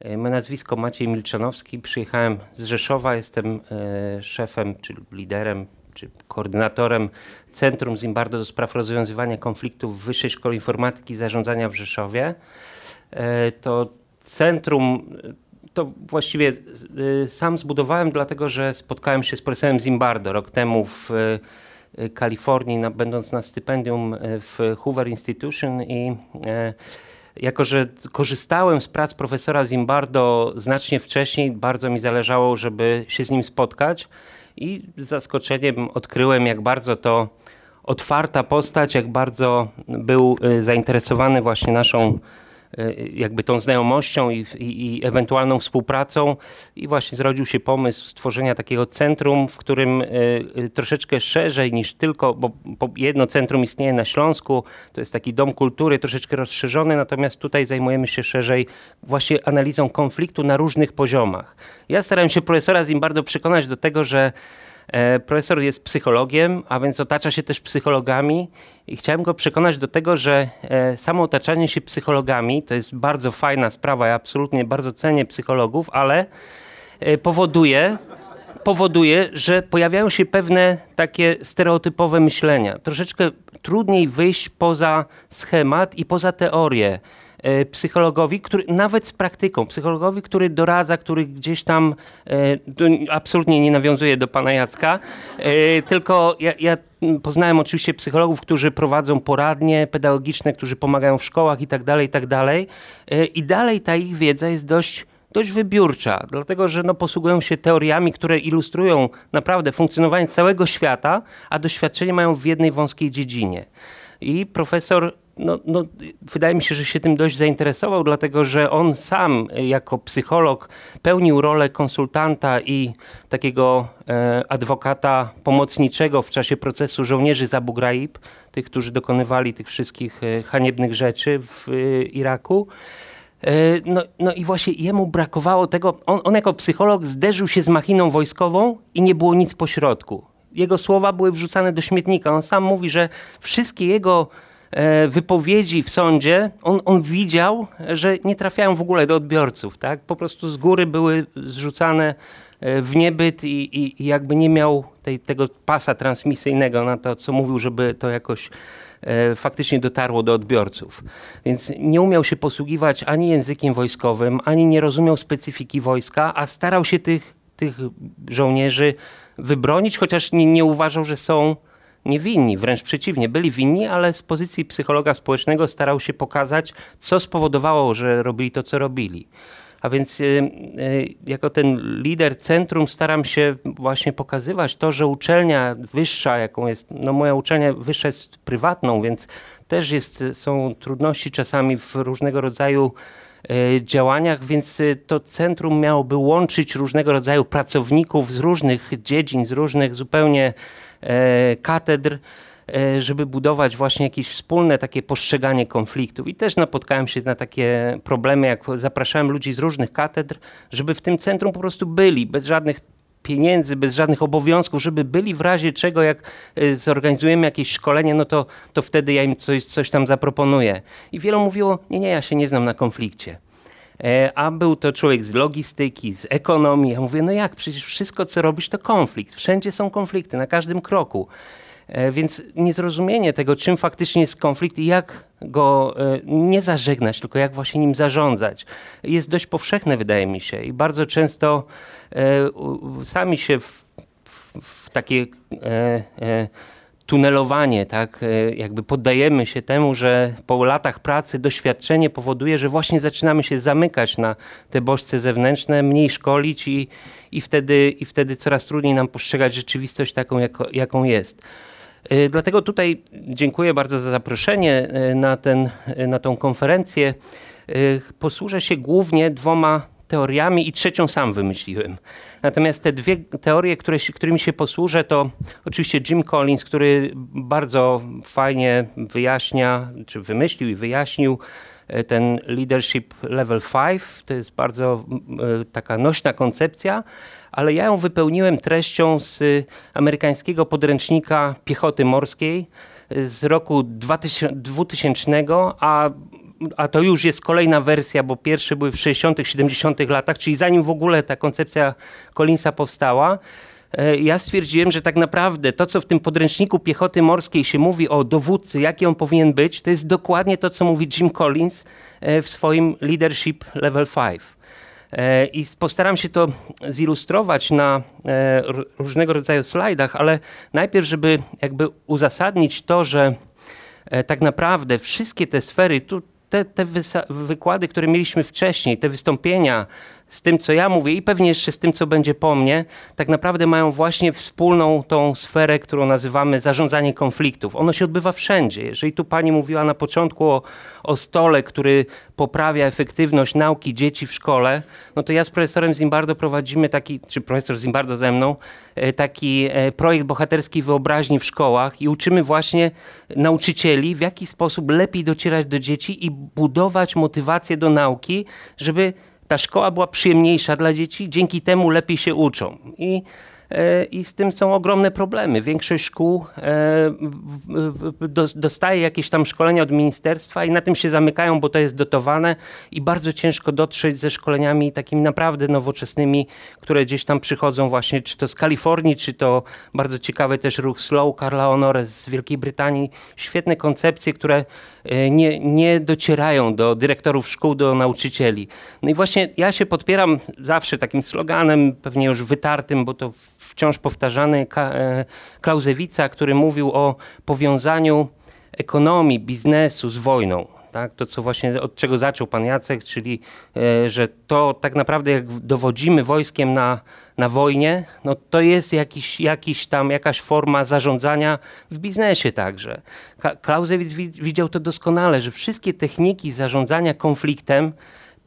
E, moje nazwisko Maciej Milczanowski. Przyjechałem z Rzeszowa. Jestem e, szefem, czy liderem, czy koordynatorem Centrum Zimbardo do spraw rozwiązywania konfliktów Wyższej Szkole Informatyki i Zarządzania w Rzeszowie. E, to centrum to właściwie sam zbudowałem, dlatego że spotkałem się z profesorem Zimbardo rok temu w Kalifornii, będąc na stypendium w Hoover Institution i jako że korzystałem z prac profesora Zimbardo znacznie wcześniej, bardzo mi zależało, żeby się z nim spotkać i z zaskoczeniem odkryłem, jak bardzo to otwarta postać, jak bardzo był y, zainteresowany właśnie naszą jakby tą znajomością i, i, i, ewentualną współpracą i właśnie zrodził się pomysł stworzenia takiego centrum, w którym e, e, troszeczkę szerzej niż tylko, bo jedno centrum istnieje na Śląsku, to jest taki dom kultury troszeczkę rozszerzony, natomiast tutaj zajmujemy się szerzej właśnie analizą konfliktu na różnych poziomach. Ja starałem się profesora Zimbardo przekonać do tego, że E, profesor jest psychologiem, a więc otacza się też psychologami i chciałem go przekonać do tego, że e, samo otaczanie się psychologami to jest bardzo fajna sprawa. Ja absolutnie bardzo cenię psychologów, ale e, powoduje, powoduje, że pojawiają się pewne takie stereotypowe myślenia. Troszeczkę trudniej wyjść poza schemat i poza teorię. E, psychologowi, który nawet z praktyką, psychologowi, który doradza, który gdzieś tam, e, absolutnie nie nawiązuje do pana Jacka, e, tylko ja, ja poznałem oczywiście psychologów, którzy prowadzą poradnie pedagogiczne, którzy pomagają w szkołach i tak dalej, i tak dalej. I dalej ta ich wiedza jest dość dość wybiórcza, dlatego że no, posługują się teoriami, które ilustrują naprawdę funkcjonowanie całego świata, a doświadczenie mają w jednej wąskiej dziedzinie. I profesor no, no, wydaje mi się, że się tym dość zainteresował, dlatego że on sam jako psycholog pełnił rolę konsultanta i takiego e, adwokata pomocniczego w czasie procesu żołnierzy z Abu Ghraib, tych, którzy dokonywali tych wszystkich e, haniebnych rzeczy w e, Iraku. E, no, no i właśnie jemu brakowało tego, on, on jako psycholog zderzył się z machiną wojskową i nie było nic pośrodku. Jego słowa były wrzucane do śmietnika. On sam mówi, że wszystkie jego E, wypowiedzi w sądzie, on, on widział, że nie trafiają w ogóle do odbiorców. Tak? Po prostu z góry były zrzucane e, w niebyt i, i, i jakby nie miał tej, tego pasa transmisyjnego na to, co mówił, żeby to jakoś e, faktycznie dotarło do odbiorców. Więc nie umiał się posługiwać ani językiem wojskowym, ani nie rozumiał specyfiki wojska, a starał się tych, tych żołnierzy wybronić, chociaż nie, nie uważał, że są niewinni, wręcz przeciwnie, byli winni, ale z pozycji psychologa społecznego starał się pokazać, co spowodowało, że robili to, co robili. A więc y, y, jako ten lider centrum staram się właśnie pokazywać to, że uczelnia wyższa, jaką jest, no moja uczelnia wyższa jest prywatną, więc też jest, są trudności czasami w różnego rodzaju y, działaniach, więc to centrum miałoby łączyć różnego rodzaju pracowników z różnych dziedzin, z różnych zupełnie katedr, e, żeby budować właśnie jakieś wspólne takie postrzeganie konfliktów. I też napotkałem się na takie problemy, jak zapraszałem ludzi z różnych katedr, żeby w tym centrum po prostu byli, bez żadnych pieniędzy, bez żadnych obowiązków, żeby byli w razie czego, jak e, zorganizujemy jakieś szkolenie, no to, to wtedy ja im coś, coś tam zaproponuję. I wielu mówiło, nie, nie, ja się nie znam na konflikcie. E, a był to człowiek z logistyki, z ekonomii. Ja mówię, no jak, przecież wszystko, co robisz, to konflikt. Wszędzie są konflikty, na każdym kroku. E, więc niezrozumienie tego, czym faktycznie jest konflikt i jak go e, nie zażegnać, tylko jak właśnie nim zarządzać, jest dość powszechne, wydaje mi się. I bardzo często sami się w, w, w takie tunelowanie, tak? E, jakby poddajemy się temu, że po latach pracy doświadczenie powoduje, że właśnie zaczynamy się zamykać na te bodźce zewnętrzne, mniej szkolić i, i, wtedy, i wtedy coraz trudniej nam postrzegać rzeczywistość taką, jako, jaką jest. E, dlatego tutaj dziękuję bardzo za zaproszenie e, na, ten, na tą konferencję. Posłużę się głównie dwoma teoriami i trzecią sam wymyśliłem. Natomiast te dwie teorie, które, którymi się posłużę, to oczywiście Jim Collins, który bardzo fajnie wyjaśnia, czy wymyślił i wyjaśnił e, ten leadership level 5. To jest bardzo e, taka nośna koncepcja, ale ja ją wypełniłem treścią z amerykańskiego podręcznika piechoty morskiej e, z roku 2000, a a to już jest kolejna wersja, bo pierwsze były w 60., 70. latach, czyli zanim w ogóle ta koncepcja Collinsa powstała, e, ja stwierdziłem, że tak naprawdę to, co w tym podręczniku piechoty morskiej się mówi o dowódcy, jaki on powinien być, to jest dokładnie to, co mówi Jim Collins e, w swoim Leadership Level 5. E, I postaram się to zilustrować na różnego rodzaju slajdach, ale najpierw, żeby jakby uzasadnić to, że tak naprawdę wszystkie te sfery, tu te, te wykłady, które mieliśmy wcześniej, te wystąpienia z tym, co ja mówię i pewnie jeszcze z tym, co będzie po mnie, tak naprawdę mają właśnie wspólną tą sferę, którą nazywamy zarządzanie konfliktów. Ono się odbywa wszędzie. Jeżeli tu pani mówiła na początku o, o stole, który poprawia efektywność nauki dzieci w szkole, no to ja z profesorem Zimbardo prowadzimy taki, czy profesor Zimbardo ze mną, e, taki e, projekt bohaterskiej wyobraźni w szkołach i uczymy właśnie nauczycieli, w jaki sposób lepiej docierać do dzieci i budować motywację do nauki, żeby ta szkoła była przyjemniejsza dla dzieci, dzięki temu lepiej się uczą. I E, i z tym są ogromne problemy. Większość szkół e, dostaje jakieś tam szkolenia od ministerstwa i na tym się zamykają, bo to jest dotowane i bardzo ciężko dotrzeć ze szkoleniami takimi naprawdę nowoczesnymi, które gdzieś tam przychodzą właśnie, czy to z Kalifornii, czy to bardzo ciekawy też ruch Slow, Carla Honore z Wielkiej Brytanii. Świetne koncepcje, które nie, nie docierają do dyrektorów szkół, do nauczycieli. No i właśnie ja się podpieram zawsze takim sloganem, pewnie już wytartym, bo to wciąż powtarzany e, Klauzewica, który mówił o powiązaniu ekonomii, biznesu z wojną. Tak? To, co właśnie od czego zaczął pan Jacek, czyli e, że to tak naprawdę jak dowodzimy wojskiem na, na wojnie, no to jest jakiś, jakiś tam, jakaś forma zarządzania w biznesie także. Klausewicz widział to doskonale, że wszystkie techniki zarządzania konfliktem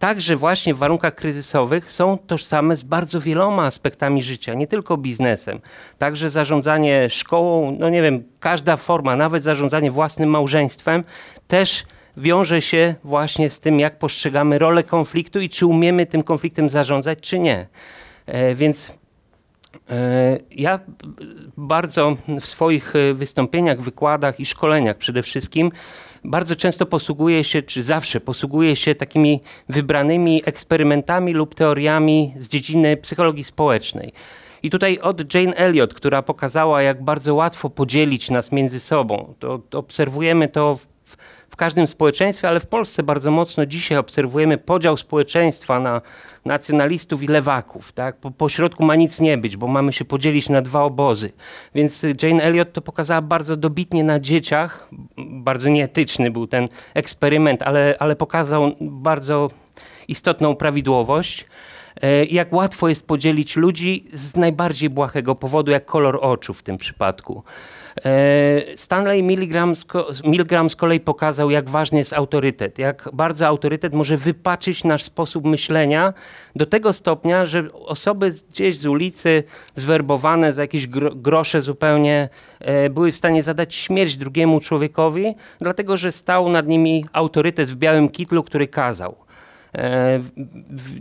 także właśnie w warunkach kryzysowych są tożsame z bardzo wieloma aspektami życia, nie tylko biznesem. Także zarządzanie szkołą, no nie wiem, każda forma, nawet zarządzanie własnym małżeństwem też wiąże się właśnie z tym, jak postrzegamy rolę konfliktu i czy umiemy tym konfliktem zarządzać, czy nie. E, więc e, ja bardzo w swoich e, wystąpieniach, wykładach i szkoleniach przede wszystkim bardzo często posługuje się, czy zawsze posługuje się takimi wybranymi eksperymentami lub teoriami z dziedziny psychologii społecznej. I tutaj od Jane Elliot, która pokazała, jak bardzo łatwo podzielić nas między sobą. To, to obserwujemy to w w każdym społeczeństwie, ale w Polsce bardzo mocno dzisiaj obserwujemy podział społeczeństwa na nacjonalistów i lewaków. Tak? Po, po środku ma nic nie być, bo mamy się podzielić na dwa obozy. Więc Jane Elliot to pokazała bardzo dobitnie na dzieciach. Bardzo nieetyczny był ten eksperyment, ale, ale pokazał bardzo istotną prawidłowość e, jak łatwo jest podzielić ludzi z najbardziej błahego powodu, jak kolor oczu w tym przypadku. E, Stanley Milgram z, Milgram z kolei pokazał, jak ważny jest autorytet, jak bardzo autorytet może wypaczyć nasz sposób myślenia do tego stopnia, że osoby gdzieś z ulicy, zwerbowane za jakieś grosze zupełnie, e, były w stanie zadać śmierć drugiemu człowiekowi, dlatego że stał nad nimi autorytet w białym kitlu, który kazał.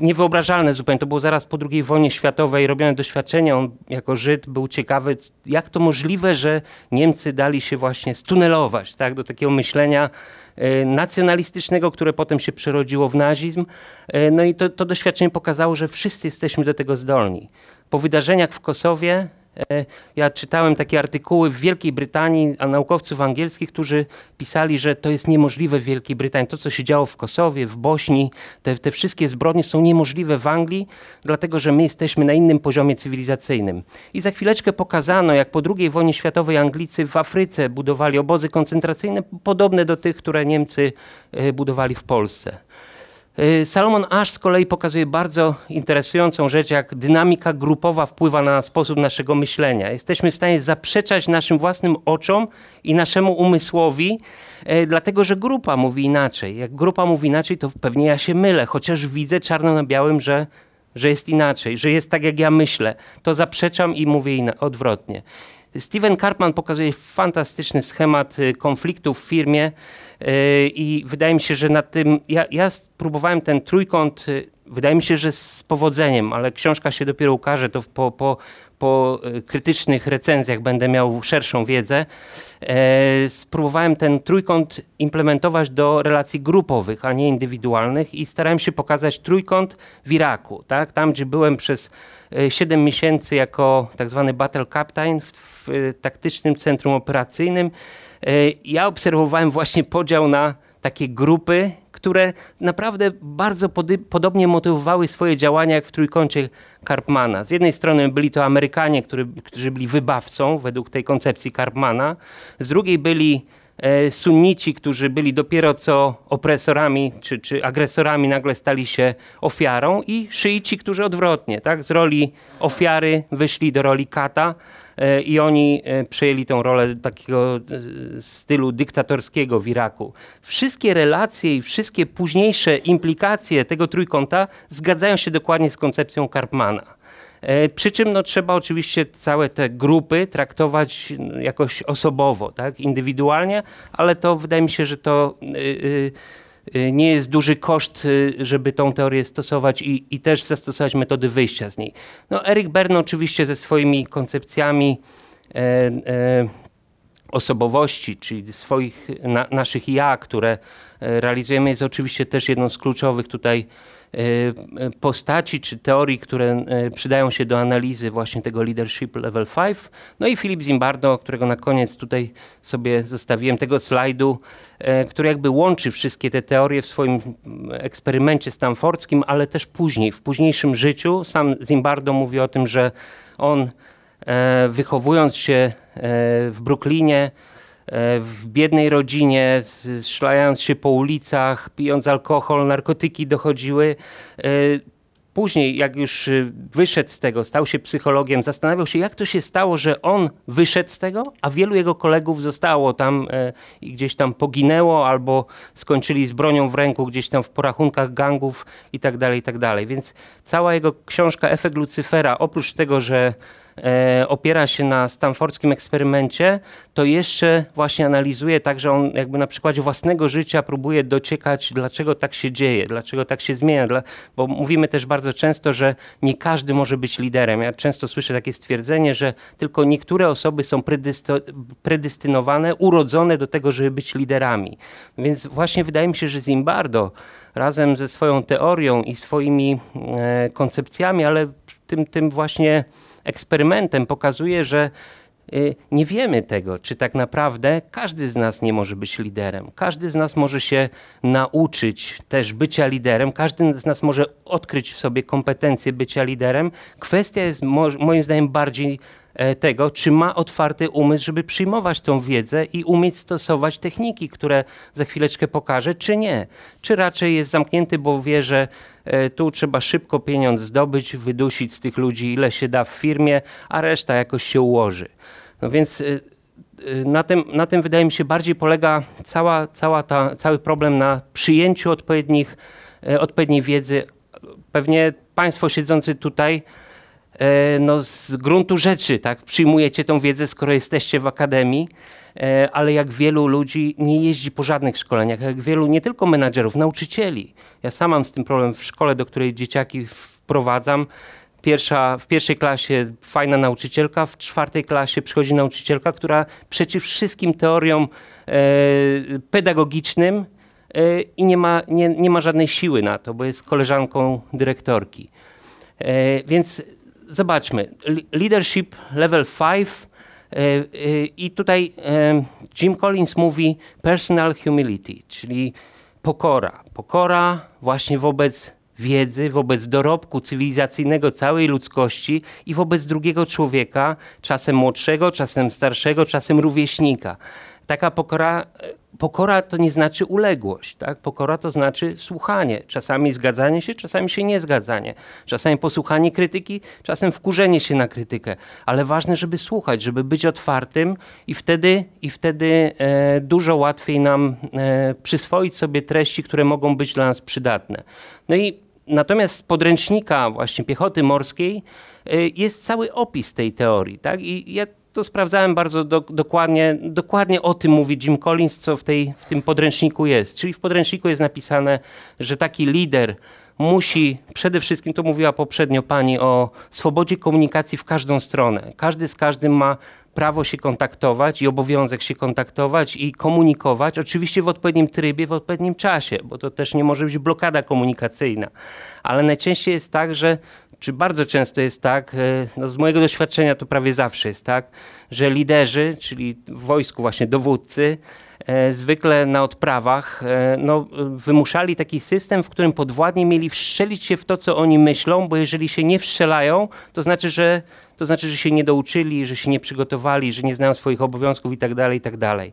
Niewyobrażalne zupełnie. To było zaraz po II wojnie światowej robione doświadczenie. On jako Żyd był ciekawy, jak to możliwe, że Niemcy dali się właśnie stunelować tak, do takiego myślenia e, nacjonalistycznego, które potem się przerodziło w nazizm. E, no i to, to doświadczenie pokazało, że wszyscy jesteśmy do tego zdolni. Po wydarzeniach w Kosowie ja czytałem takie artykuły w Wielkiej Brytanii, a naukowców angielskich, którzy pisali, że to jest niemożliwe w Wielkiej Brytanii. To, co się działo w Kosowie, w Bośni, te, te wszystkie zbrodnie są niemożliwe w Anglii, dlatego że my jesteśmy na innym poziomie cywilizacyjnym. I za chwileczkę pokazano, jak po II wojnie światowej Anglicy w Afryce budowali obozy koncentracyjne podobne do tych, które Niemcy e, budowali w Polsce. Y, Salomon Ash z kolei pokazuje bardzo interesującą rzecz, jak dynamika grupowa wpływa na sposób naszego myślenia. Jesteśmy w stanie zaprzeczać naszym własnym oczom i naszemu umysłowi, y, dlatego że grupa mówi inaczej. Jak grupa mówi inaczej, to pewnie ja się mylę, chociaż widzę czarno na białym, że, że jest inaczej, że jest tak, jak ja myślę. To zaprzeczam i mówię odwrotnie. Steven Karpman pokazuje fantastyczny schemat y, konfliktów w firmie, i wydaje mi się, że na tym, ja, ja spróbowałem ten trójkąt y, wydaje mi się, że z powodzeniem, ale książka się dopiero ukaże, to po, po, po e, krytycznych recenzjach będę miał szerszą wiedzę. E, spróbowałem ten trójkąt implementować do relacji grupowych, a nie indywidualnych i starałem się pokazać trójkąt w Iraku, tak? tam gdzie byłem przez 7 miesięcy jako tak zwany battle captain w, w taktycznym centrum operacyjnym. Ja obserwowałem właśnie podział na takie grupy, które naprawdę bardzo podobnie motywowały swoje działania jak w trójkącie Karpmana. Z jednej strony byli to Amerykanie, który, którzy byli wybawcą według tej koncepcji Karpmana, z drugiej byli e, sunnici, którzy byli dopiero co opresorami czy, czy agresorami, nagle stali się ofiarą i szyici, którzy odwrotnie, tak, z roli ofiary wyszli do roli kata E, i oni e, przejęli tę rolę takiego e, stylu dyktatorskiego w Iraku. Wszystkie relacje i wszystkie późniejsze implikacje tego trójkąta zgadzają się dokładnie z koncepcją Karpmana. Przy czym no, trzeba oczywiście całe te grupy traktować jakoś osobowo, tak, indywidualnie, ale to wydaje mi się, że to yy, nie jest duży koszt, y, żeby tą teorię stosować i, i też zastosować metody wyjścia z niej. No, Eric Berne oczywiście ze swoimi koncepcjami e, e, osobowości, czyli swoich na, naszych ja, które e, realizujemy, jest oczywiście też jedną z kluczowych tutaj postaci czy teorii, które e, przydają się do analizy właśnie tego leadership level 5. No i Filip Zimbardo, którego na koniec tutaj sobie zostawiłem tego slajdu, e, który jakby łączy wszystkie te teorie w swoim eksperymencie stanfordzkim, ale też później, w późniejszym życiu. Sam Zimbardo mówi o tym, że on wychowując się w Brooklynie, E, w biednej rodzinie, szlając się po ulicach, pijąc alkohol, narkotyki dochodziły. E, później, jak już e, wyszedł z tego, stał się psychologiem, zastanawiał się, jak to się stało, że on wyszedł z tego, a wielu jego kolegów zostało tam i gdzieś tam poginęło, albo skończyli z bronią w ręku gdzieś tam w porachunkach gangów i tak dalej, i tak. Więc cała jego książka Efekt Lucyfera, oprócz tego, że e, opiera się na stanfordzkim eksperymencie, to jeszcze właśnie analizuje tak, że on jakby na przykładzie własnego życia próbuje dociekać, dlaczego tak się dzieje, dlaczego tak się zmienia, dla, bo mówimy też bardzo często, że nie każdy może być liderem. Ja często słyszę takie stwierdzenie, że tylko niektóre osoby są predystynowane, urodzone do tego, żeby być liderami. Więc właśnie wydaje mi się, że Zimbardo razem ze swoją teorią i swoimi e, koncepcjami, ale tym, tym właśnie eksperymentem pokazuje, że y, nie wiemy tego, czy tak naprawdę każdy z nas nie może być liderem. Każdy z nas może się nauczyć też bycia liderem, każdy z nas może odkryć w sobie kompetencje bycia liderem. Kwestia jest moim zdaniem bardziej tego, czy ma otwarty umysł, żeby przyjmować tą wiedzę i umieć stosować techniki, które za chwileczkę pokażę, czy nie. Czy raczej jest zamknięty, bo wie, że e, tu trzeba szybko pieniądz zdobyć, wydusić z tych ludzi ile się da w firmie, a reszta jakoś się ułoży. No więc e, na tym, na tym wydaje mi się bardziej polega cała, cała ta, cały problem na przyjęciu odpowiednich, odpowiedniej wiedzy. Pewnie Państwo siedzący tutaj E, no, z gruntu rzeczy tak, przyjmujecie tą wiedzę, skoro jesteście w akademii, e, ale jak wielu ludzi nie jeździ po żadnych szkoleniach, jak wielu nie tylko menadżerów, nauczycieli. Ja sam mam z tym problem w szkole, do której dzieciaki wprowadzam. Pierwsza, w pierwszej klasie fajna nauczycielka, w czwartej klasie przychodzi nauczycielka, która przeciw wszystkim teoriom e, pedagogicznym e, i nie ma, nie, nie ma żadnej siły na to, bo jest koleżanką dyrektorki. E, więc zobaczmy, leadership level 5 e, e, i tutaj e, Jim Collins mówi personal humility, czyli pokora. Pokora właśnie wobec wiedzy, wobec dorobku cywilizacyjnego całej ludzkości i wobec drugiego człowieka, czasem młodszego, czasem starszego, czasem rówieśnika. Taka pokora pokora to nie znaczy uległość. Tak? Pokora to znaczy słuchanie. Czasami zgadzanie się, czasami się nie zgadzanie. Czasami posłuchanie krytyki, czasem wkurzenie się na krytykę. Ale ważne, żeby słuchać, żeby być otwartym i wtedy, i wtedy e, dużo łatwiej nam e, przyswoić sobie treści, które mogą być dla nas przydatne. No i natomiast z podręcznika właśnie piechoty morskiej e, jest cały opis tej teorii. Tak? I ja to sprawdzałem bardzo do, dokładnie. Dokładnie o tym mówi Jim Collins, co w, tej, w tym podręczniku jest. Czyli w podręczniku jest napisane, że taki lider musi przede wszystkim, to mówiła poprzednio pani o swobodzie komunikacji w każdą stronę. Każdy z każdym ma prawo się kontaktować i obowiązek się kontaktować i komunikować, oczywiście w odpowiednim trybie, w odpowiednim czasie, bo to też nie może być blokada komunikacyjna. Ale najczęściej jest tak, że, czy bardzo często jest tak, e, no z mojego doświadczenia to prawie zawsze jest tak, że liderzy, czyli w wojsku właśnie dowódcy, E, zwykle na odprawach e, no, wymuszali taki system, w którym podwładni mieli wszczelić się w to, co oni myślą, bo jeżeli się nie wstrzelają, to znaczy, że, to znaczy, że się nie douczyli, że się nie przygotowali, że nie znają swoich obowiązków itd. Tak itd.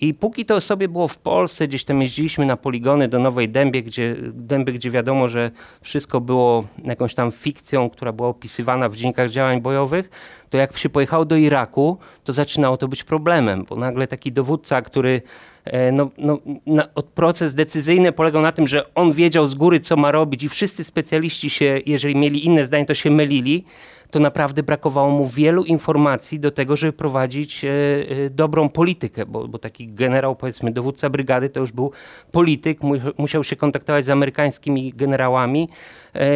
I póki to sobie było w Polsce, gdzieś tam jeździliśmy na poligony do Nowej Dęby, gdzie, Dęby, gdzie wiadomo, że wszystko było jakąś tam fikcją, która była opisywana w dziennikach działań bojowych, to jak się pojechało do Iraku, to zaczynało to być problemem, bo nagle taki dowódca, który e, no, no, na, proces decyzyjny polegał na tym, że on wiedział z góry, co ma robić i wszyscy specjaliści się, jeżeli mieli inne zdanie, to się mylili, to naprawdę brakowało mu wielu informacji do tego, żeby prowadzić e, e, dobrą politykę, bo, bo, taki generał, powiedzmy dowódca brygady, to już był polityk, mu, musiał się kontaktować z amerykańskimi generałami,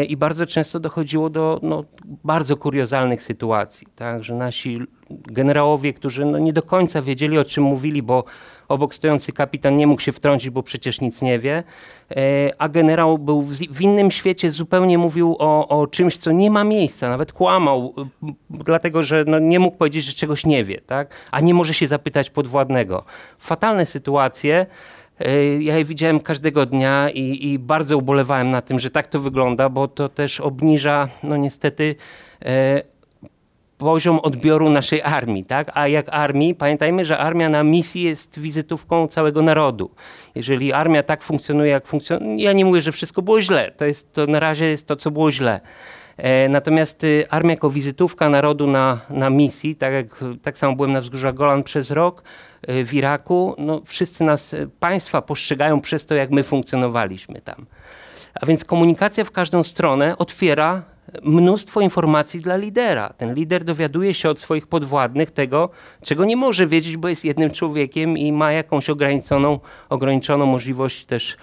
i bardzo często dochodziło do no, bardzo kuriozalnych sytuacji, tak, że nasi generałowie, którzy no, nie do końca wiedzieli o czym mówili, bo obok stojący kapitan nie mógł się wtrącić, bo przecież nic nie wie, e, a generał był w innym świecie, zupełnie mówił o, o czymś, co nie ma miejsca, nawet kłamał, dlatego że no, nie mógł powiedzieć, że czegoś nie wie, tak? a nie może się zapytać podwładnego. Fatalne sytuacje, E, ja je widziałem każdego dnia i, i, bardzo ubolewałem na tym, że tak to wygląda, bo to też obniża, no niestety, e, poziom odbioru naszej armii, tak? A jak armii, pamiętajmy, że armia na misji jest wizytówką całego narodu. Jeżeli armia tak funkcjonuje, jak funkcjonuje, ja nie mówię, że wszystko było źle, to, jest, to na razie jest to, co było źle. E, natomiast y, armia jako wizytówka narodu na, na misji, tak jak tak samo byłem na wzgórzach Golan przez rok, Y, w Iraku, no wszyscy nas, y, państwa postrzegają przez to, jak my funkcjonowaliśmy tam. A więc komunikacja w każdą stronę otwiera mnóstwo informacji dla lidera. Ten lider dowiaduje się od swoich podwładnych tego, czego nie może wiedzieć, bo jest jednym człowiekiem i ma jakąś ograniczoną, ograniczoną możliwość też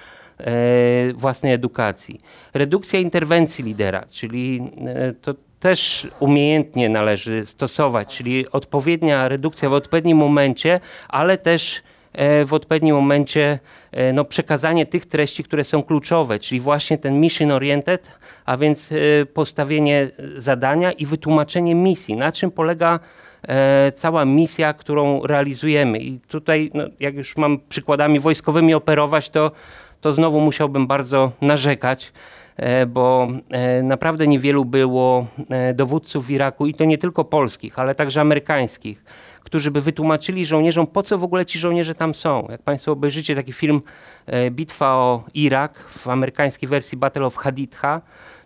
własnej edukacji. Redukcja interwencji lidera, czyli e, to też umiejętnie należy stosować, czyli odpowiednia redukcja w odpowiednim momencie, ale też e, w odpowiednim momencie e, no, przekazanie tych treści, które są kluczowe, czyli właśnie ten mission oriented, a więc e, postawienie zadania i wytłumaczenie misji, na czym polega cała misja, którą realizujemy. I tutaj, no, jak już mam przykładami wojskowymi operować, to, to znowu musiałbym bardzo narzekać. E, bo e, naprawdę niewielu było e, dowódców w Iraku i to nie tylko polskich, ale także amerykańskich, którzy by wytłumaczyli żołnierzom, po co w ogóle ci żołnierze tam są. Jak Państwo obejrzycie taki film Bitwa o Irak w amerykańskiej wersji Battle of Haditha,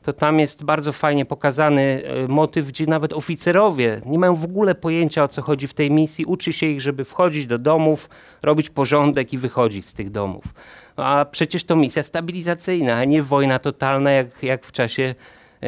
to tam jest bardzo fajnie pokazany motyw, gdzie nawet oficerowie nie mają w ogóle pojęcia o co chodzi w tej misji. Uczy się ich, żeby wchodzić do domów, robić porządek i wychodzić z tych domów. A przecież to misja stabilizacyjna, a nie wojna totalna jak, jak w czasie e,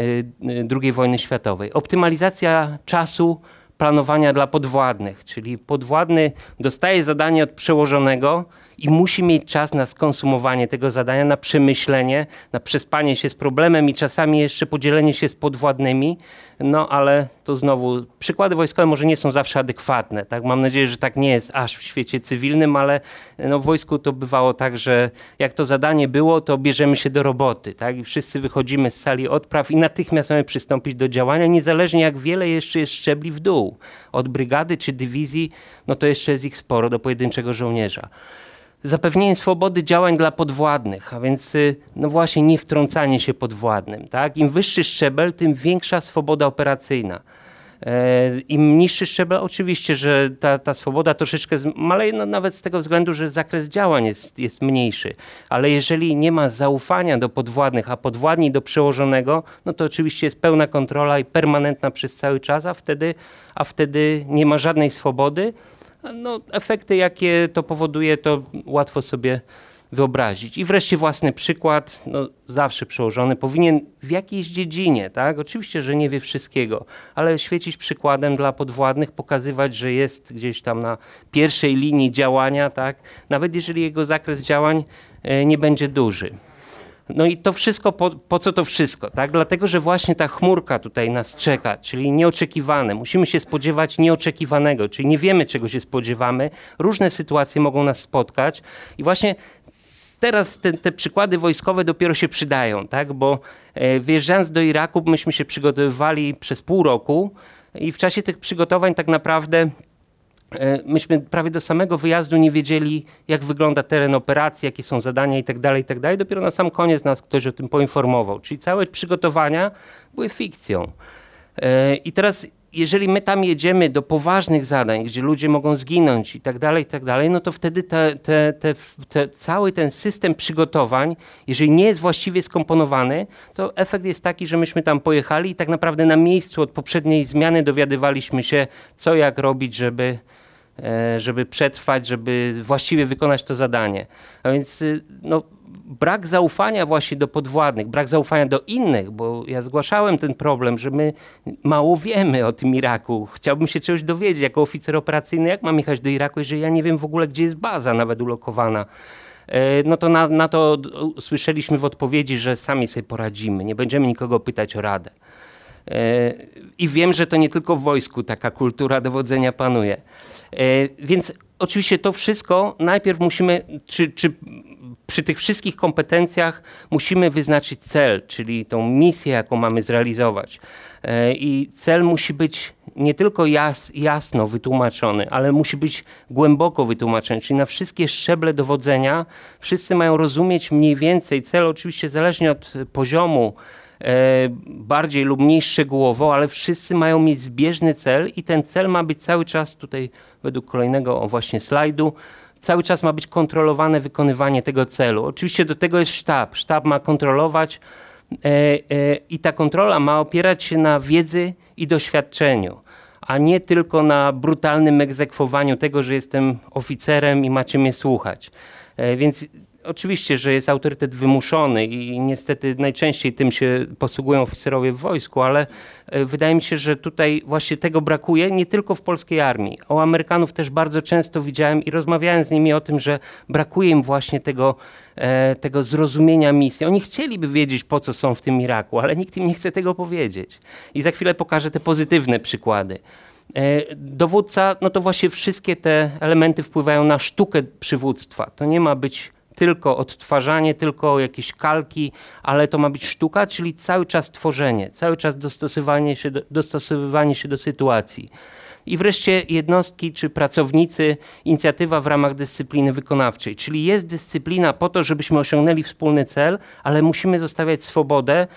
II wojny światowej. Optymalizacja czasu planowania dla podwładnych, czyli podwładny dostaje zadanie od przełożonego, i musi mieć czas na skonsumowanie tego zadania, na przemyślenie, na przespanie się z problemem i czasami jeszcze podzielenie się z podwładnymi. No ale to znowu, przykłady wojskowe może nie są zawsze adekwatne. Tak? Mam nadzieję, że tak nie jest aż w świecie cywilnym, ale no, w wojsku to bywało tak, że jak to zadanie było, to bierzemy się do roboty. Tak? I wszyscy wychodzimy z sali odpraw i natychmiast mamy przystąpić do działania, niezależnie jak wiele jeszcze jest szczebli w dół. Od brygady czy dywizji, no to jeszcze jest ich sporo do pojedynczego żołnierza zapewnienie swobody działań dla podwładnych, a więc y, no właśnie nie wtrącanie się podwładnym. Tak? Im wyższy szczebel, tym większa swoboda operacyjna. E, Im niższy szczebel, oczywiście, że ta, ta swoboda troszeczkę maleje, no nawet z tego względu, że zakres działań jest, jest mniejszy. Ale jeżeli nie ma zaufania do podwładnych, a podwładni do przełożonego, no to oczywiście jest pełna kontrola i permanentna przez cały czas, a wtedy, a wtedy nie ma żadnej swobody no, efekty, jakie to powoduje, to łatwo sobie wyobrazić. I wreszcie własny przykład, no, zawsze przełożony, powinien w jakiejś dziedzinie, tak? Oczywiście, że nie wie wszystkiego, ale świecić przykładem dla podwładnych, pokazywać, że jest gdzieś tam na pierwszej linii działania, tak? Nawet jeżeli jego zakres działań e, nie będzie duży. No i to wszystko, po, po, co to wszystko? Tak? Dlatego, że właśnie ta chmurka tutaj nas czeka, czyli nieoczekiwane. Musimy się spodziewać nieoczekiwanego, czyli nie wiemy, czego się spodziewamy. Różne sytuacje mogą nas spotkać i właśnie teraz te, te przykłady wojskowe dopiero się przydają, tak? bo e, wjeżdżając do Iraku, myśmy się przygotowywali przez pół roku i w czasie tych przygotowań tak naprawdę myśmy prawie do samego wyjazdu nie wiedzieli, jak wygląda teren operacji, jakie są zadania itd., tak itd. Tak Dopiero na sam koniec nas ktoś o tym poinformował. Czyli całe przygotowania były fikcją. E, I teraz, jeżeli my tam jedziemy do poważnych zadań, gdzie ludzie mogą zginąć i tak dalej, i dalej, no to wtedy te, te, te, cały ten system przygotowań, jeżeli nie jest właściwie skomponowany, to efekt jest taki, że myśmy tam pojechali i tak naprawdę na miejscu od poprzedniej zmiany dowiadywaliśmy się, co jak robić, żeby E, żeby przetrwać, żeby właściwie wykonać to zadanie. A więc y, no, brak zaufania właśnie do podwładnych, brak zaufania do innych, bo ja zgłaszałem ten problem, że my mało wiemy o tym Iraku. Chciałbym się czegoś dowiedzieć jako oficer operacyjny, jak mam jechać do Iraku, jeżeli ja nie wiem w ogóle, gdzie jest baza nawet ulokowana. E, no to na, na to słyszeliśmy w odpowiedzi, że sami sobie poradzimy, nie będziemy nikogo pytać o radę. E, I wiem, że to nie tylko w wojsku taka kultura dowodzenia panuje. E, więc oczywiście to wszystko najpierw musimy, czy, czy przy tych wszystkich kompetencjach musimy wyznaczyć cel, czyli tą misję, jaką mamy zrealizować. E, I cel musi być nie tylko jas, jasno wytłumaczony, ale musi być głęboko wytłumaczony, czyli na wszystkie szczeble dowodzenia wszyscy mają rozumieć mniej więcej cel, oczywiście zależnie od poziomu bardziej lub mniej szczegółowo, ale wszyscy mają mieć zbieżny cel i ten cel ma być cały czas tutaj według kolejnego właśnie slajdu cały czas ma być kontrolowane wykonywanie tego celu. Oczywiście do tego jest sztab. Sztab ma kontrolować e, e, i ta kontrola ma opierać się na wiedzy i doświadczeniu, a nie tylko na brutalnym egzekwowaniu tego, że jestem oficerem i macie mnie słuchać. Więc Oczywiście, że jest autorytet wymuszony i niestety najczęściej tym się posługują oficerowie w wojsku, ale e, wydaje mi się, że tutaj właśnie tego brakuje nie tylko w polskiej armii. O Amerykanów też bardzo często widziałem i rozmawiałem z nimi o tym, że brakuje im właśnie tego, e, tego zrozumienia misji. Oni chcieliby wiedzieć, po co są w tym Iraku, ale nikt im nie chce tego powiedzieć. I za chwilę pokażę te pozytywne przykłady. E, dowódca, no to właśnie wszystkie te elementy wpływają na sztukę przywództwa. To nie ma być tylko odtwarzanie, tylko jakieś kalki, ale to ma być sztuka, czyli cały czas tworzenie, cały czas dostosowywanie się do, dostosowywanie się do sytuacji. I wreszcie jednostki czy pracownicy, inicjatywa w ramach dyscypliny wykonawczej, czyli jest dyscyplina po to, żebyśmy osiągnęli wspólny cel, ale musimy zostawiać swobodę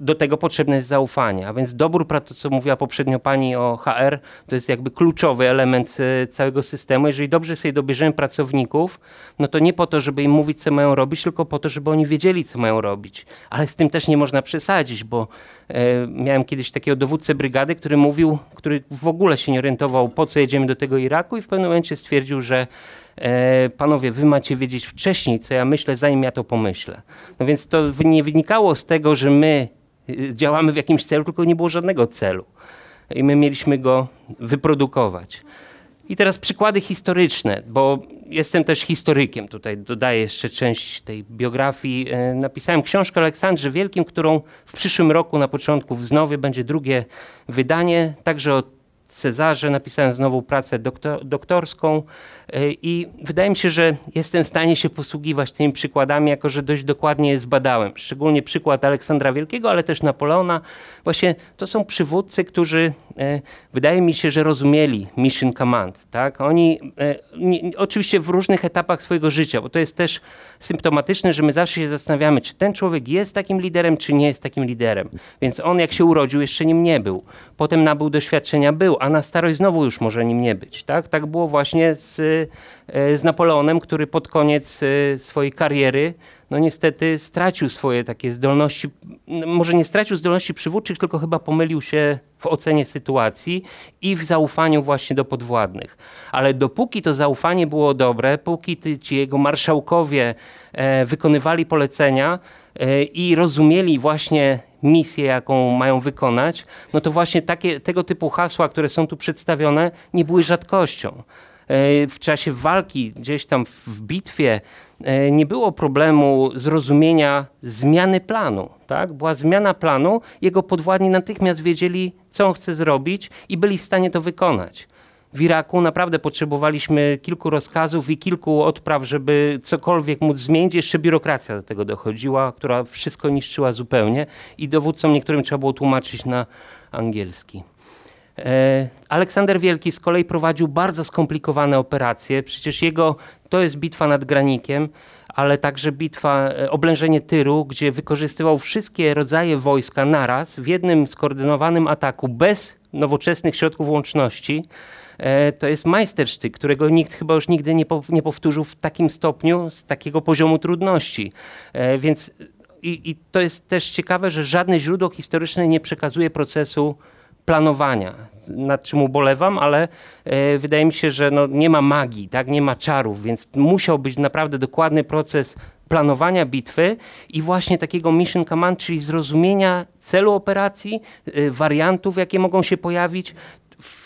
do tego potrzebne jest zaufanie. A więc dobór, to co mówiła poprzednio pani o HR, to jest jakby kluczowy element e, całego systemu. Jeżeli dobrze sobie dobierzemy pracowników, no to nie po to, żeby im mówić, co mają robić, tylko po to, żeby oni wiedzieli, co mają robić. Ale z tym też nie można przesadzić, bo e, miałem kiedyś takiego dowódcę brygady, który mówił, który w ogóle się nie orientował, po co jedziemy do tego Iraku i w pewnym momencie stwierdził, że e, panowie, wy macie wiedzieć wcześniej, co ja myślę, zanim ja to pomyślę. No więc to nie wynikało z tego, że my działamy w jakimś celu, tylko nie było żadnego celu. I my mieliśmy go wyprodukować. I teraz przykłady historyczne, bo jestem też historykiem. Tutaj dodaję jeszcze część tej biografii. E, napisałem książkę o Aleksandrze Wielkim, którą w przyszłym roku na początku wznowię. Będzie drugie wydanie, także o Cezarze, napisałem znowu pracę doktor, doktorską e, i wydaje mi się, że jestem w stanie się posługiwać tymi przykładami, jako że dość dokładnie je zbadałem. Szczególnie przykład Aleksandra Wielkiego, ale też Napoleona. Właśnie to są przywódcy, którzy wydaje mi się, że rozumieli Mission Command. Tak? Oni e, nie, oczywiście w różnych etapach swojego życia, bo to jest też symptomatyczne, że my zawsze się zastanawiamy, czy ten człowiek jest takim liderem, czy nie jest takim liderem. Więc on jak się urodził, jeszcze nim nie był. Potem nabył doświadczenia, był, a na starość znowu już może nim nie być. Tak, tak było właśnie z, e, z Napoleonem, który pod koniec e, swojej kariery no niestety stracił swoje takie zdolności, może nie stracił zdolności przywódczych, tylko chyba pomylił się w ocenie sytuacji i w zaufaniu właśnie do podwładnych. Ale dopóki to zaufanie było dobre, póki ci jego marszałkowie e, wykonywali polecenia i rozumieli właśnie misję, jaką mają wykonać, no to właśnie takie, tego typu hasła, które są tu przedstawione, nie były rzadkością. E, w czasie walki, gdzieś tam w bitwie, e, nie było problemu zrozumienia zmiany planu. Tak? Była zmiana planu, jego podwładni natychmiast wiedzieli, co on chce zrobić i byli w stanie to wykonać. W Iraku naprawdę potrzebowaliśmy kilku rozkazów i kilku odpraw, żeby cokolwiek móc zmienić. Jeszcze biurokracja do tego dochodziła, która wszystko niszczyła zupełnie i dowódcom niektórym trzeba było tłumaczyć na angielski. E, Aleksander Wielki z kolei prowadził bardzo skomplikowane operacje. Przecież jego to jest bitwa nad Granikiem, ale także bitwa, e, oblężenie Tyru, gdzie wykorzystywał wszystkie rodzaje wojska naraz w jednym skoordynowanym ataku bez nowoczesnych środków łączności. E, to jest majstersztyk, którego nikt chyba już nigdy nie, po, nie powtórzył w takim stopniu, z takiego poziomu trudności. Więc i, i to jest też ciekawe, że żadne źródło historyczne nie przekazuje procesu planowania, nad czym ubolewam, ale e, wydaje mi się, że no, nie ma magii, tak? nie ma czarów, więc musiał być naprawdę dokładny proces planowania bitwy i właśnie takiego mission command, czyli zrozumienia celu operacji, e, wariantów, jakie mogą się pojawić.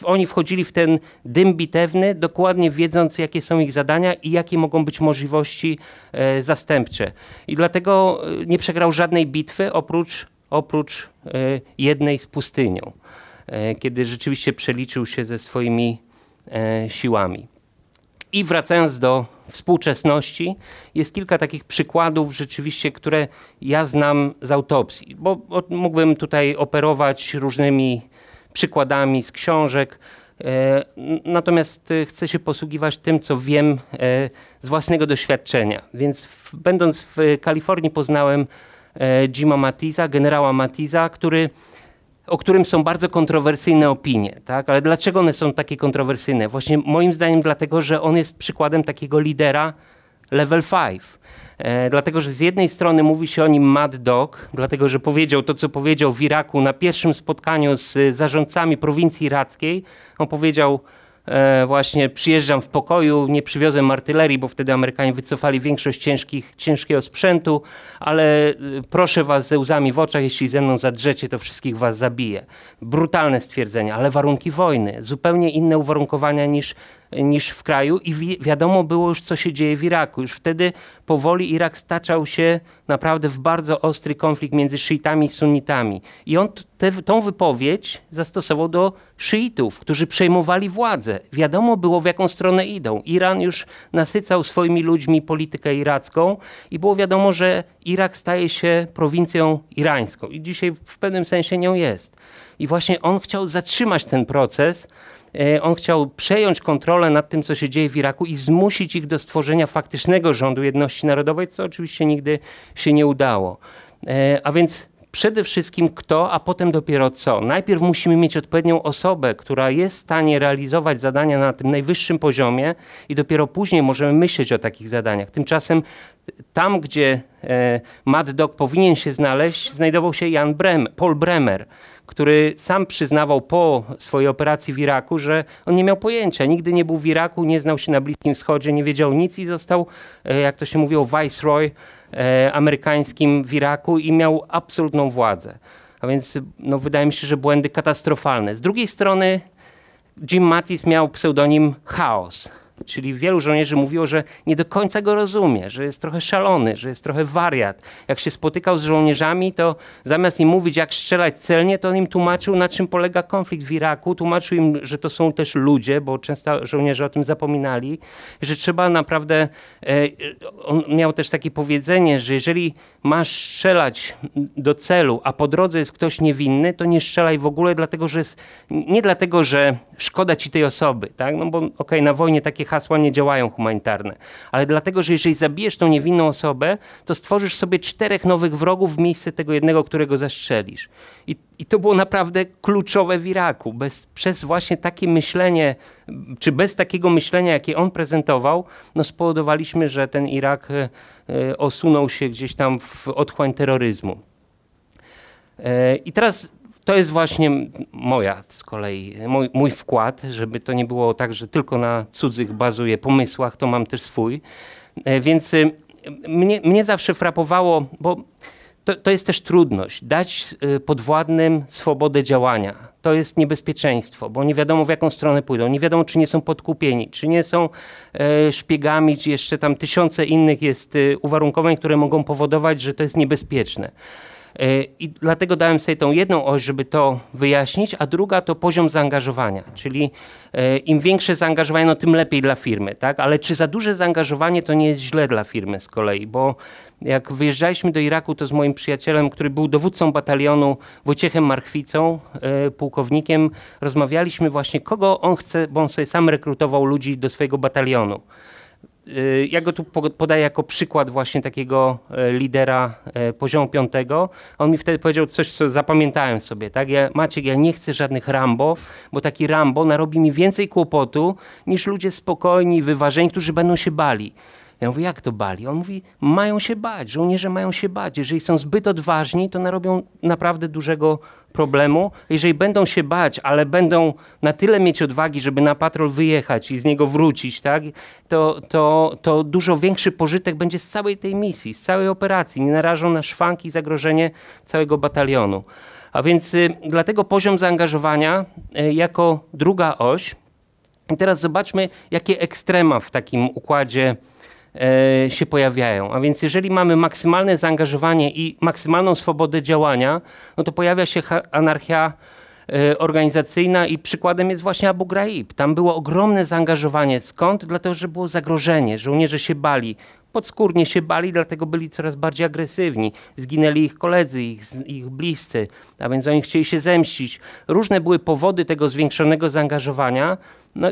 Oni wchodzili w ten dym bitewny, dokładnie wiedząc, jakie są ich zadania i jakie mogą być możliwości e, zastępcze. I dlatego nie przegrał żadnej bitwy oprócz, oprócz jednej z pustynią. E, kiedy rzeczywiście przeliczył się ze swoimi e, siłami. I wracając do współczesności, jest kilka takich przykładów rzeczywiście, które ja znam z autopsji, bo mógłbym tutaj operować różnymi przykładami z książek, e, natomiast chcę się posługiwać tym, co wiem z własnego doświadczenia. Więc będąc w Kalifornii poznałem Jima Matiza, generała Matiza, który o którym są bardzo kontrowersyjne opinie. Tak? Ale dlaczego one są takie kontrowersyjne? Właśnie moim zdaniem dlatego, że on jest przykładem takiego lidera level 5. E, dlatego, że z jednej strony mówi się o nim Mad Dog, dlatego, że powiedział to, co powiedział w Iraku na pierwszym spotkaniu z zarządcami prowincji irackiej. On powiedział, właśnie przyjeżdżam w pokoju, nie przywiozłem artylerii, bo wtedy Amerykanie wycofali większość ciężkich, ciężkiego sprzętu, ale e, proszę was ze łzami w oczach, jeśli ze mną zadrzecie, to wszystkich was zabije. Brutalne stwierdzenia, ale warunki wojny, zupełnie inne uwarunkowania niż niż w kraju i wi wiadomo było już, co się dzieje w Iraku. Już wtedy powoli Irak staczał się naprawdę w bardzo ostry konflikt między szyitami i sunnitami. I on te, tą wypowiedź zastosował do szyitów, którzy przejmowali władzę. Wiadomo było, w jaką stronę idą. Iran już nasycał swoimi ludźmi politykę iracką i było wiadomo, że Irak staje się prowincją irańską. I dzisiaj w pewnym sensie nią jest. I właśnie on chciał zatrzymać ten proces, E, on chciał przejąć kontrolę nad tym, co się dzieje w Iraku i zmusić ich do stworzenia faktycznego rządu jedności narodowej, co oczywiście nigdy się nie udało. E, a więc przede wszystkim kto, a potem dopiero co. Najpierw musimy mieć odpowiednią osobę, która jest w stanie realizować zadania na tym najwyższym poziomie i dopiero później możemy myśleć o takich zadaniach. Tymczasem tam, gdzie e, Mad Dog powinien się znaleźć, znajdował się Jan Bremer, Paul Bremer, który sam przyznawał po swojej operacji w Iraku, że on nie miał pojęcia, nigdy nie był w Iraku, nie znał się na Bliskim Wschodzie, nie wiedział nic i został, e, jak to się mówiło, viceroy e, amerykańskim w Iraku i miał absolutną władzę. A więc no, wydaje mi się, że błędy katastrofalne. Z drugiej strony Jim Mattis miał pseudonim Chaos Czyli wielu żołnierzy mówiło, że nie do końca go rozumie, że jest trochę szalony, że jest trochę wariat. Jak się spotykał z żołnierzami, to zamiast im mówić, jak strzelać celnie, to on im tłumaczył, na czym polega konflikt w Iraku. Tłumaczył im, że to są też ludzie, bo często żołnierze o tym zapominali, że trzeba naprawdę. E, on miał też takie powiedzenie, że jeżeli masz strzelać do celu, a po drodze jest ktoś niewinny, to nie strzelaj w ogóle, dlatego że jest, nie dlatego, że szkoda ci tej osoby, tak? No bo okej, okay, na wojnie takie hasła nie działają humanitarne, ale dlatego, że jeżeli zabijesz tą niewinną osobę, to stworzysz sobie czterech nowych wrogów w miejsce tego jednego, którego zastrzelisz. I, i to było naprawdę kluczowe w Iraku. Bez, przez właśnie takie myślenie, czy bez takiego myślenia, jakie on prezentował, no spowodowaliśmy, że ten Irak e osunął się gdzieś tam w otchłań terroryzmu. E, I teraz to jest właśnie moja z kolei, mój, mój, wkład, żeby to nie było tak, że tylko na cudzych bazuje pomysłach, to mam też swój. E, więc e, mnie, mnie zawsze frapowało, bo to, to jest też trudność. Dać y, podwładnym swobodę działania. To jest niebezpieczeństwo, bo nie wiadomo w jaką stronę pójdą. Nie wiadomo, czy nie są podkupieni, czy nie są e, szpiegami, czy jeszcze tam tysiące innych jest y, uwarunkowań, które mogą powodować, że to jest niebezpieczne. E, I dlatego dałem sobie tą jedną oś, żeby to wyjaśnić, a druga to poziom zaangażowania, czyli e, im większe zaangażowanie, no tym lepiej dla firmy, tak? Ale czy za duże zaangażowanie to nie jest źle dla firmy z kolei, bo jak wyjeżdżaliśmy do Iraku, to z moim przyjacielem, który był dowódcą batalionu, Wojciechem Marchwicą, e, pułkownikiem, rozmawialiśmy właśnie, kogo on chce, bo on sobie sam rekrutował ludzi do swojego batalionu. Y, ja go tu podaję jako przykład właśnie takiego e, lidera e, poziomu piątego. On mi wtedy powiedział coś, co zapamiętałem sobie. Tak? Ja, Maciek, ja nie chcę żadnych Rambo, bo taki Rambo narobi mi więcej kłopotu niż ludzie spokojni, wyważeni, którzy będą się bali. Ja mówię, jak to bali? On mówi, mają się bać, żołnierze mają się bać. Jeżeli są zbyt odważni, to narobią naprawdę dużego problemu. Jeżeli będą się bać, ale będą na tyle mieć odwagi, żeby na patrol wyjechać i z niego wrócić, tak, to, to, to dużo większy pożytek będzie z całej tej misji, z całej operacji. Nie narażą na szwanki i zagrożenie całego batalionu. A więc y, dlatego poziom zaangażowania y, jako druga oś. I teraz zobaczmy, jakie ekstrema w takim układzie się pojawiają. A więc jeżeli mamy maksymalne zaangażowanie i maksymalną swobodę działania, no to pojawia się anarchia e, organizacyjna i przykładem jest właśnie Abu Ghraib. Tam było ogromne zaangażowanie. Skąd? Dlatego, że było zagrożenie. Żołnierze się bali. Podskórnie się bali, dlatego byli coraz bardziej agresywni. Zginęli ich koledzy, ich, ich bliscy, a więc oni chcieli się zemścić. Różne były powody tego zwiększonego zaangażowania. No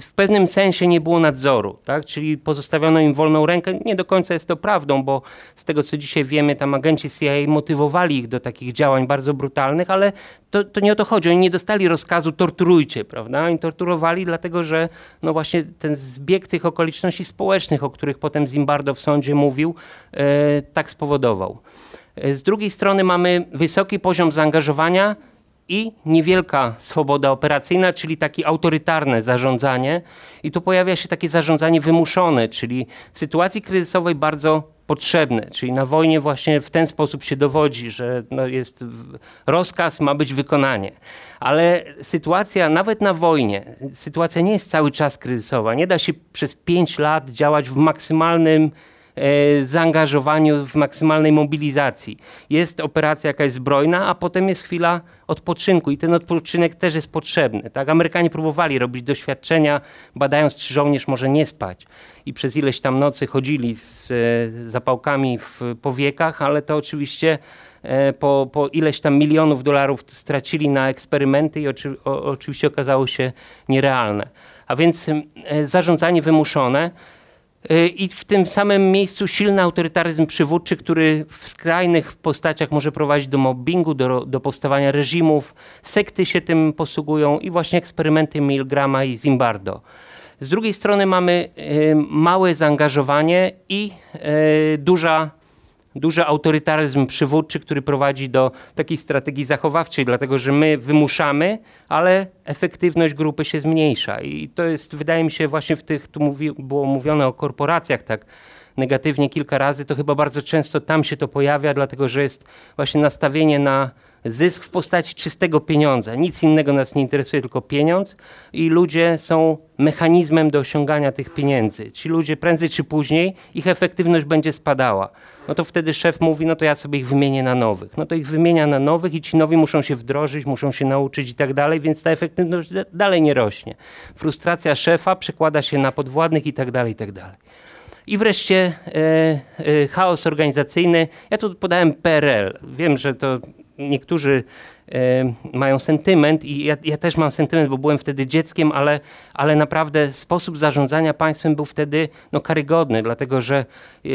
w pewnym sensie nie było nadzoru, tak? czyli pozostawiono im wolną rękę. Nie do końca jest to prawdą, bo z tego co dzisiaj wiemy, tam agenci CIA motywowali ich do takich działań bardzo brutalnych, ale to, to nie o to chodzi. Oni nie dostali rozkazu torturujcie, prawda? Oni torturowali dlatego, że no właśnie ten zbieg tych okoliczności społecznych, o których potem Zimbardo w sądzie mówił, e, tak spowodował. E, z drugiej strony mamy wysoki poziom zaangażowania i niewielka swoboda operacyjna, czyli takie autorytarne zarządzanie. I tu pojawia się takie zarządzanie wymuszone, czyli w sytuacji kryzysowej bardzo potrzebne. Czyli na wojnie właśnie w ten sposób się dowodzi, że no jest rozkaz, ma być wykonanie. Ale sytuacja, nawet na wojnie, sytuacja nie jest cały czas kryzysowa. Nie da się przez pięć lat działać w maksymalnym zaangażowaniu, w maksymalnej mobilizacji. Jest operacja jakaś zbrojna, a potem jest chwila odpoczynku i ten odpoczynek też jest potrzebny. Tak? Amerykanie próbowali robić doświadczenia, badając, czy żołnierz może nie spać. I przez ileś tam nocy chodzili z e, zapałkami w powiekach, ale to oczywiście e, po, po ileś tam milionów dolarów stracili na eksperymenty i oczy, o, oczywiście okazało się nierealne. A więc zarządzanie wymuszone. Y, I w tym samym miejscu silny autorytaryzm przywódczy, który w skrajnych postaciach może prowadzić do mobbingu, do, do powstawania reżimów. Sekty się tym posługują i właśnie eksperymenty Milgrama i Zimbardo. Z drugiej strony mamy y, małe zaangażowanie i y, duża duży autorytaryzm przywódczy, który prowadzi do takiej strategii zachowawczej, dlatego że my wymuszamy, ale efektywność grupy się zmniejsza. I to jest, wydaje mi się, właśnie w tych, tu mówi, było mówione o korporacjach tak negatywnie kilka razy, to chyba bardzo często tam się to pojawia, dlatego że jest właśnie nastawienie na zysk w postaci czystego pieniądza. Nic innego nas nie interesuje, tylko pieniądz i ludzie są mechanizmem do osiągania tych pieniędzy. Ci ludzie prędzej czy później, ich efektywność będzie spadała. No to wtedy szef mówi, no to ja sobie ich wymienię na nowych. No to ich wymienia na nowych i ci nowi muszą się wdrożyć, muszą się nauczyć i tak dalej, więc ta efektywność dalej nie rośnie. Frustracja szefa przekłada się na podwładnych i tak dalej, i tak dalej. I wreszcie e, e, chaos organizacyjny. Ja tu podałem PRL. Wiem, że to niektórzy e, mają sentyment i ja, ja, też mam sentyment, bo byłem wtedy dzieckiem, ale, ale naprawdę sposób zarządzania państwem był wtedy no, karygodny, dlatego że e,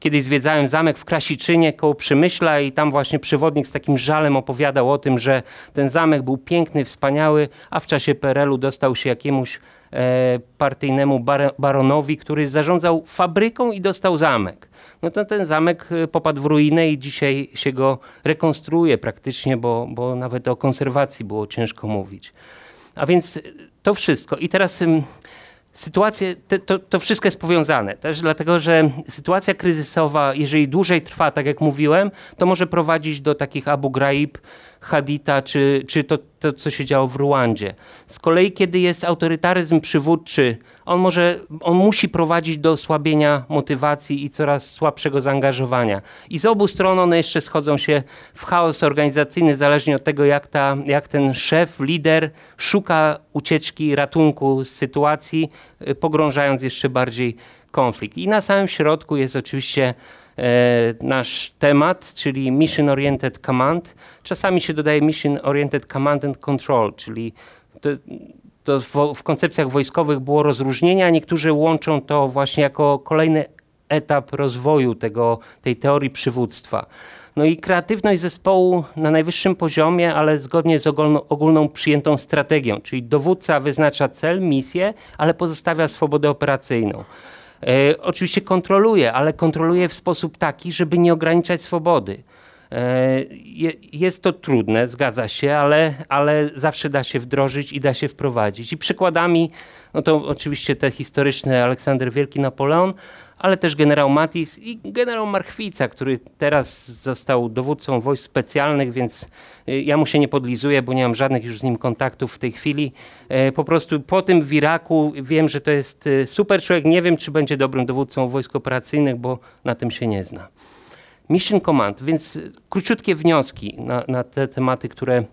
kiedyś zwiedzałem zamek w Krasiczynie koło Przemyśla i tam właśnie przewodnik z takim żalem opowiadał o tym, że ten zamek był piękny, wspaniały, a w czasie PRL-u dostał się jakiemuś e, partyjnemu baronowi, który zarządzał fabryką i dostał zamek no to ten zamek y, popadł w ruinę i dzisiaj się go rekonstruuje praktycznie, bo, bo nawet o konserwacji było ciężko mówić. A więc to wszystko. I teraz sytuacje, to, to wszystko jest powiązane też dlatego, że sytuacja kryzysowa, jeżeli dłużej trwa, tak jak mówiłem, to może prowadzić do takich Abu Ghraib, Hadita, czy, czy to, to, co się działo w Ruandzie. Z kolei, kiedy jest autorytaryzm przywódczy, on, może, on musi prowadzić do osłabienia motywacji i coraz słabszego zaangażowania. I z obu stron one jeszcze schodzą się w chaos organizacyjny, zależnie od tego, jak, ta, jak ten szef, lider szuka ucieczki, ratunku z sytuacji, y, pogrążając jeszcze bardziej konflikt. I na samym środku jest oczywiście nasz temat, czyli Mission Oriented Command. Czasami się dodaje Mission Oriented Command and Control, czyli to, to w, w koncepcjach wojskowych było rozróżnienia. Niektórzy łączą to właśnie jako kolejny etap rozwoju tego, tej teorii przywództwa. No i kreatywność zespołu na najwyższym poziomie, ale zgodnie z ogólną, ogólną przyjętą strategią, czyli dowódca wyznacza cel, misję, ale pozostawia swobodę operacyjną. E, oczywiście kontroluje, ale kontroluje w sposób taki, żeby nie ograniczać swobody. E, jest to trudne, zgadza się, ale, ale zawsze da się wdrożyć i da się wprowadzić. I przykładami, no to oczywiście te historyczne Aleksander Wielki Napoleon, ale też generał Matis i generał Marchwica, który teraz został dowódcą wojsk specjalnych, więc y, ja mu się nie podlizuję, bo nie mam żadnych już z nim kontaktów w tej chwili. E, po prostu po tym w Iraku wiem, że to jest y, super człowiek. Nie wiem, czy będzie dobrym dowódcą wojsk operacyjnych, bo na tym się nie zna. Mission Command, więc króciutkie wnioski na, na te tematy, które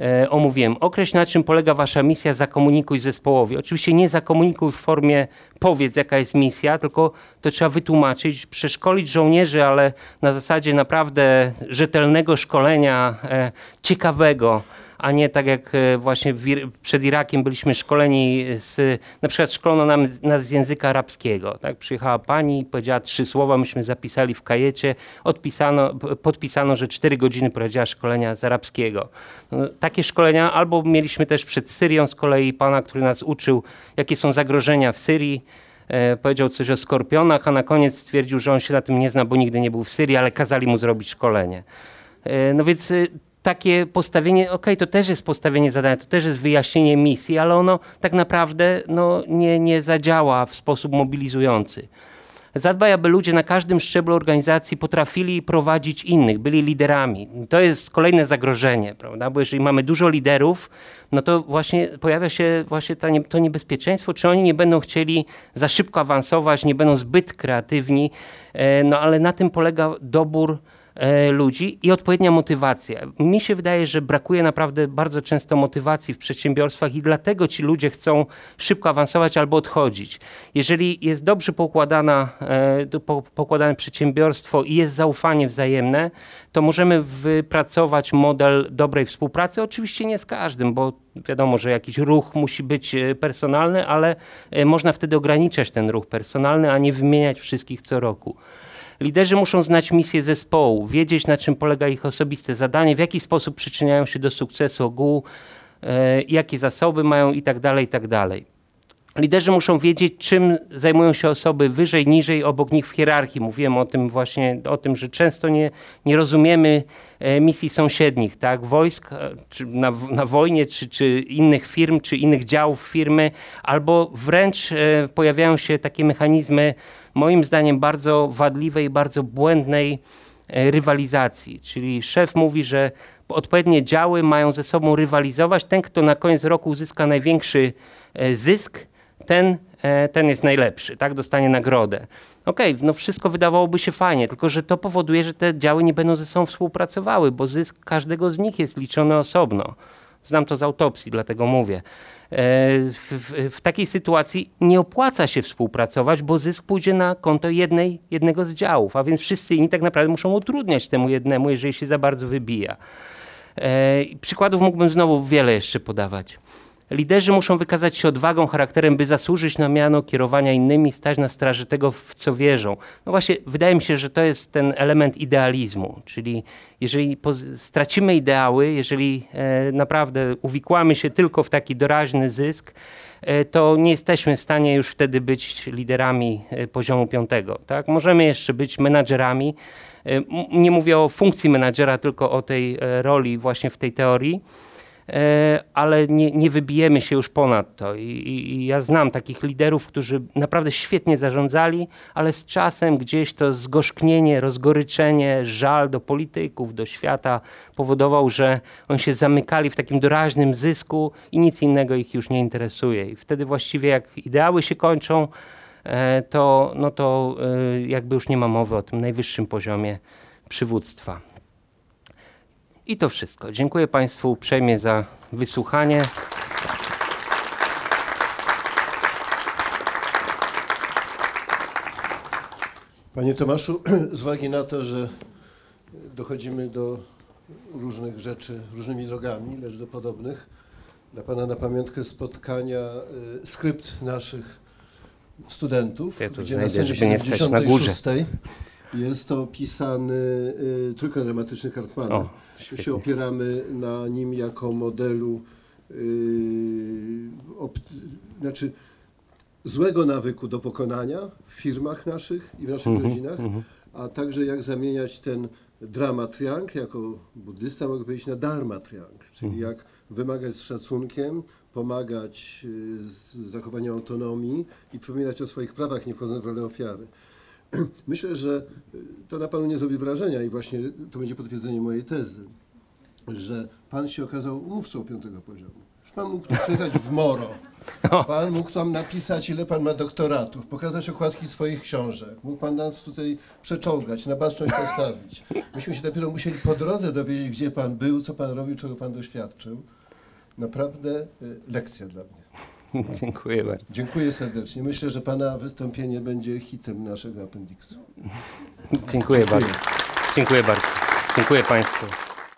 e, omówiłem. Określ na czym polega wasza misja, zakomunikuj zespołowi. Oczywiście nie zakomunikuj w formie powiedz jaka jest misja, tylko to trzeba wytłumaczyć, przeszkolić żołnierzy, ale na zasadzie naprawdę rzetelnego szkolenia, e, ciekawego a nie tak jak e, właśnie przed Irakiem byliśmy szkoleni z, na przykład szkolono nam, nas z języka arabskiego. Tak? Przyjechała pani, powiedziała trzy słowa, myśmy zapisali w kajecie, odpisano, podpisano, że cztery godziny prowadziła szkolenia z arabskiego. No, takie szkolenia albo mieliśmy też przed Syrią z kolei pana, który nas uczył, jakie są zagrożenia w Syrii, e, powiedział coś o skorpionach, a na koniec stwierdził, że on się na tym nie zna, bo nigdy nie był w Syrii, ale kazali mu zrobić szkolenie. E, no więc takie postawienie, ok, to też jest postawienie zadania, to też jest wyjaśnienie misji, ale ono tak naprawdę no, nie, nie zadziała w sposób mobilizujący. Zadbaj, aby ludzie na każdym szczeblu organizacji potrafili prowadzić innych, byli liderami. To jest kolejne zagrożenie, prawda? Bo jeżeli mamy dużo liderów, no to właśnie pojawia się właśnie to niebezpieczeństwo, czy oni nie będą chcieli za szybko awansować, nie będą zbyt kreatywni, e, no ale na tym polega dobór ludzi i odpowiednia motywacja. Mi się wydaje, że brakuje naprawdę bardzo często motywacji w przedsiębiorstwach i dlatego ci ludzie chcą szybko awansować albo odchodzić. Jeżeli jest dobrze pokładana, e, pokładane przedsiębiorstwo i jest zaufanie wzajemne, to możemy wypracować model dobrej współpracy. Oczywiście nie z każdym, bo wiadomo, że jakiś ruch musi być e, personalny, ale można wtedy ograniczać ten ruch personalny, a nie wymieniać wszystkich co roku. Liderzy muszą znać misję zespołu, wiedzieć na czym polega ich osobiste zadanie, w jaki sposób przyczyniają się do sukcesu ogółu, e, jakie zasoby mają itd. tak itd. Tak Liderzy muszą wiedzieć, czym zajmują się osoby wyżej, niżej, obok nich w hierarchii. Mówiłem o tym właśnie, o tym, że często nie, nie rozumiemy e, misji sąsiednich, tak, wojsk, e, czy na, na wojnie, czy, czy innych firm, czy innych działów firmy, albo wręcz pojawiają się takie mechanizmy moim zdaniem bardzo wadliwej, bardzo błędnej e, rywalizacji. Czyli szef mówi, że odpowiednie działy mają ze sobą rywalizować. Ten, kto na koniec roku uzyska największy e, zysk, ten, e, ten jest najlepszy, tak? dostanie nagrodę. Okej, okay, no wszystko wydawałoby się fajnie, tylko że to powoduje, że te działy nie będą ze sobą współpracowały, bo zysk każdego z nich jest liczony osobno. Znam to z autopsji, dlatego mówię. E, w, takiej sytuacji nie opłaca się współpracować, bo zysk pójdzie na konto jednej, jednego z działów, a więc wszyscy inni tak naprawdę muszą utrudniać temu jednemu, jeżeli się za bardzo wybija. E, przykładów mógłbym znowu wiele jeszcze podawać. Liderzy muszą wykazać się odwagą, charakterem, by zasłużyć na miano kierowania innymi, stać na straży tego, w co wierzą. No właśnie, wydaje mi się, że to jest ten element idealizmu, czyli jeżeli stracimy ideały, jeżeli e, naprawdę uwikłamy się tylko w taki doraźny zysk, e, to nie jesteśmy w stanie już wtedy być liderami e, poziomu piątego. Tak? Możemy jeszcze być menadżerami. E, nie mówię o funkcji menadżera, tylko o tej e, roli właśnie w tej teorii ale nie, nie wybijemy się już ponad to. I, i, I ja znam takich liderów, którzy naprawdę świetnie zarządzali, ale z czasem gdzieś to zgorzknienie, rozgoryczenie, żal do polityków, do świata powodował, że oni się zamykali w takim doraźnym zysku i nic innego ich już nie interesuje. I wtedy właściwie jak ideały się kończą, e, to, no to e, jakby już nie ma mowy o tym najwyższym poziomie przywództwa. I to wszystko. Dziękuję Państwu uprzejmie za wysłuchanie. Panie Tomaszu, z uwagi na to, że dochodzimy do różnych rzeczy różnymi drogami, lecz do podobnych, dla Pana na pamiątkę spotkania y, skrypt naszych studentów, Ja tu gdzie na znajdę, stronie żeby nie stać na górze. 76 jest to opisany y, trójkąt dramatyczny. O, świetnie. się opieramy na nim jako modelu y, op, znaczy złego nawyku do pokonania w firmach naszych i w naszych Mhm, rodzinach, a także jak zamieniać ten drama triang, jako buddysta mogę powiedzieć, na dharma triang, czyli Mhm. jak wymagać z szacunkiem, pomagać y, z zachowania autonomii i przypominać o swoich prawach, nie wchodząc w rolę ofiary. Myślę, że to na Panu nie zrobi wrażenia i właśnie to będzie potwierdzenie mojej tezy, że Pan się okazał mówcą piątego poziomu. Już Pan mógł tu przyjechać w Moro. Pan mógł tam napisać, ile Pan ma doktoratów, pokazać okładki swoich książek. Mógł Pan nas tutaj przeczołgać, na baczność postawić. Myśmy się dopiero musieli po drodze dowiedzieć, gdzie Pan był, co Pan robił, czego Pan doświadczył. Naprawdę y, lekcja dla mnie. Dziękuję bardzo. Dziękuję serdecznie. Myślę, że Pana wystąpienie będzie hitem naszego appendiksu. Dziękuję bardzo. Dziękuję bardzo. Dziękuję Państwu.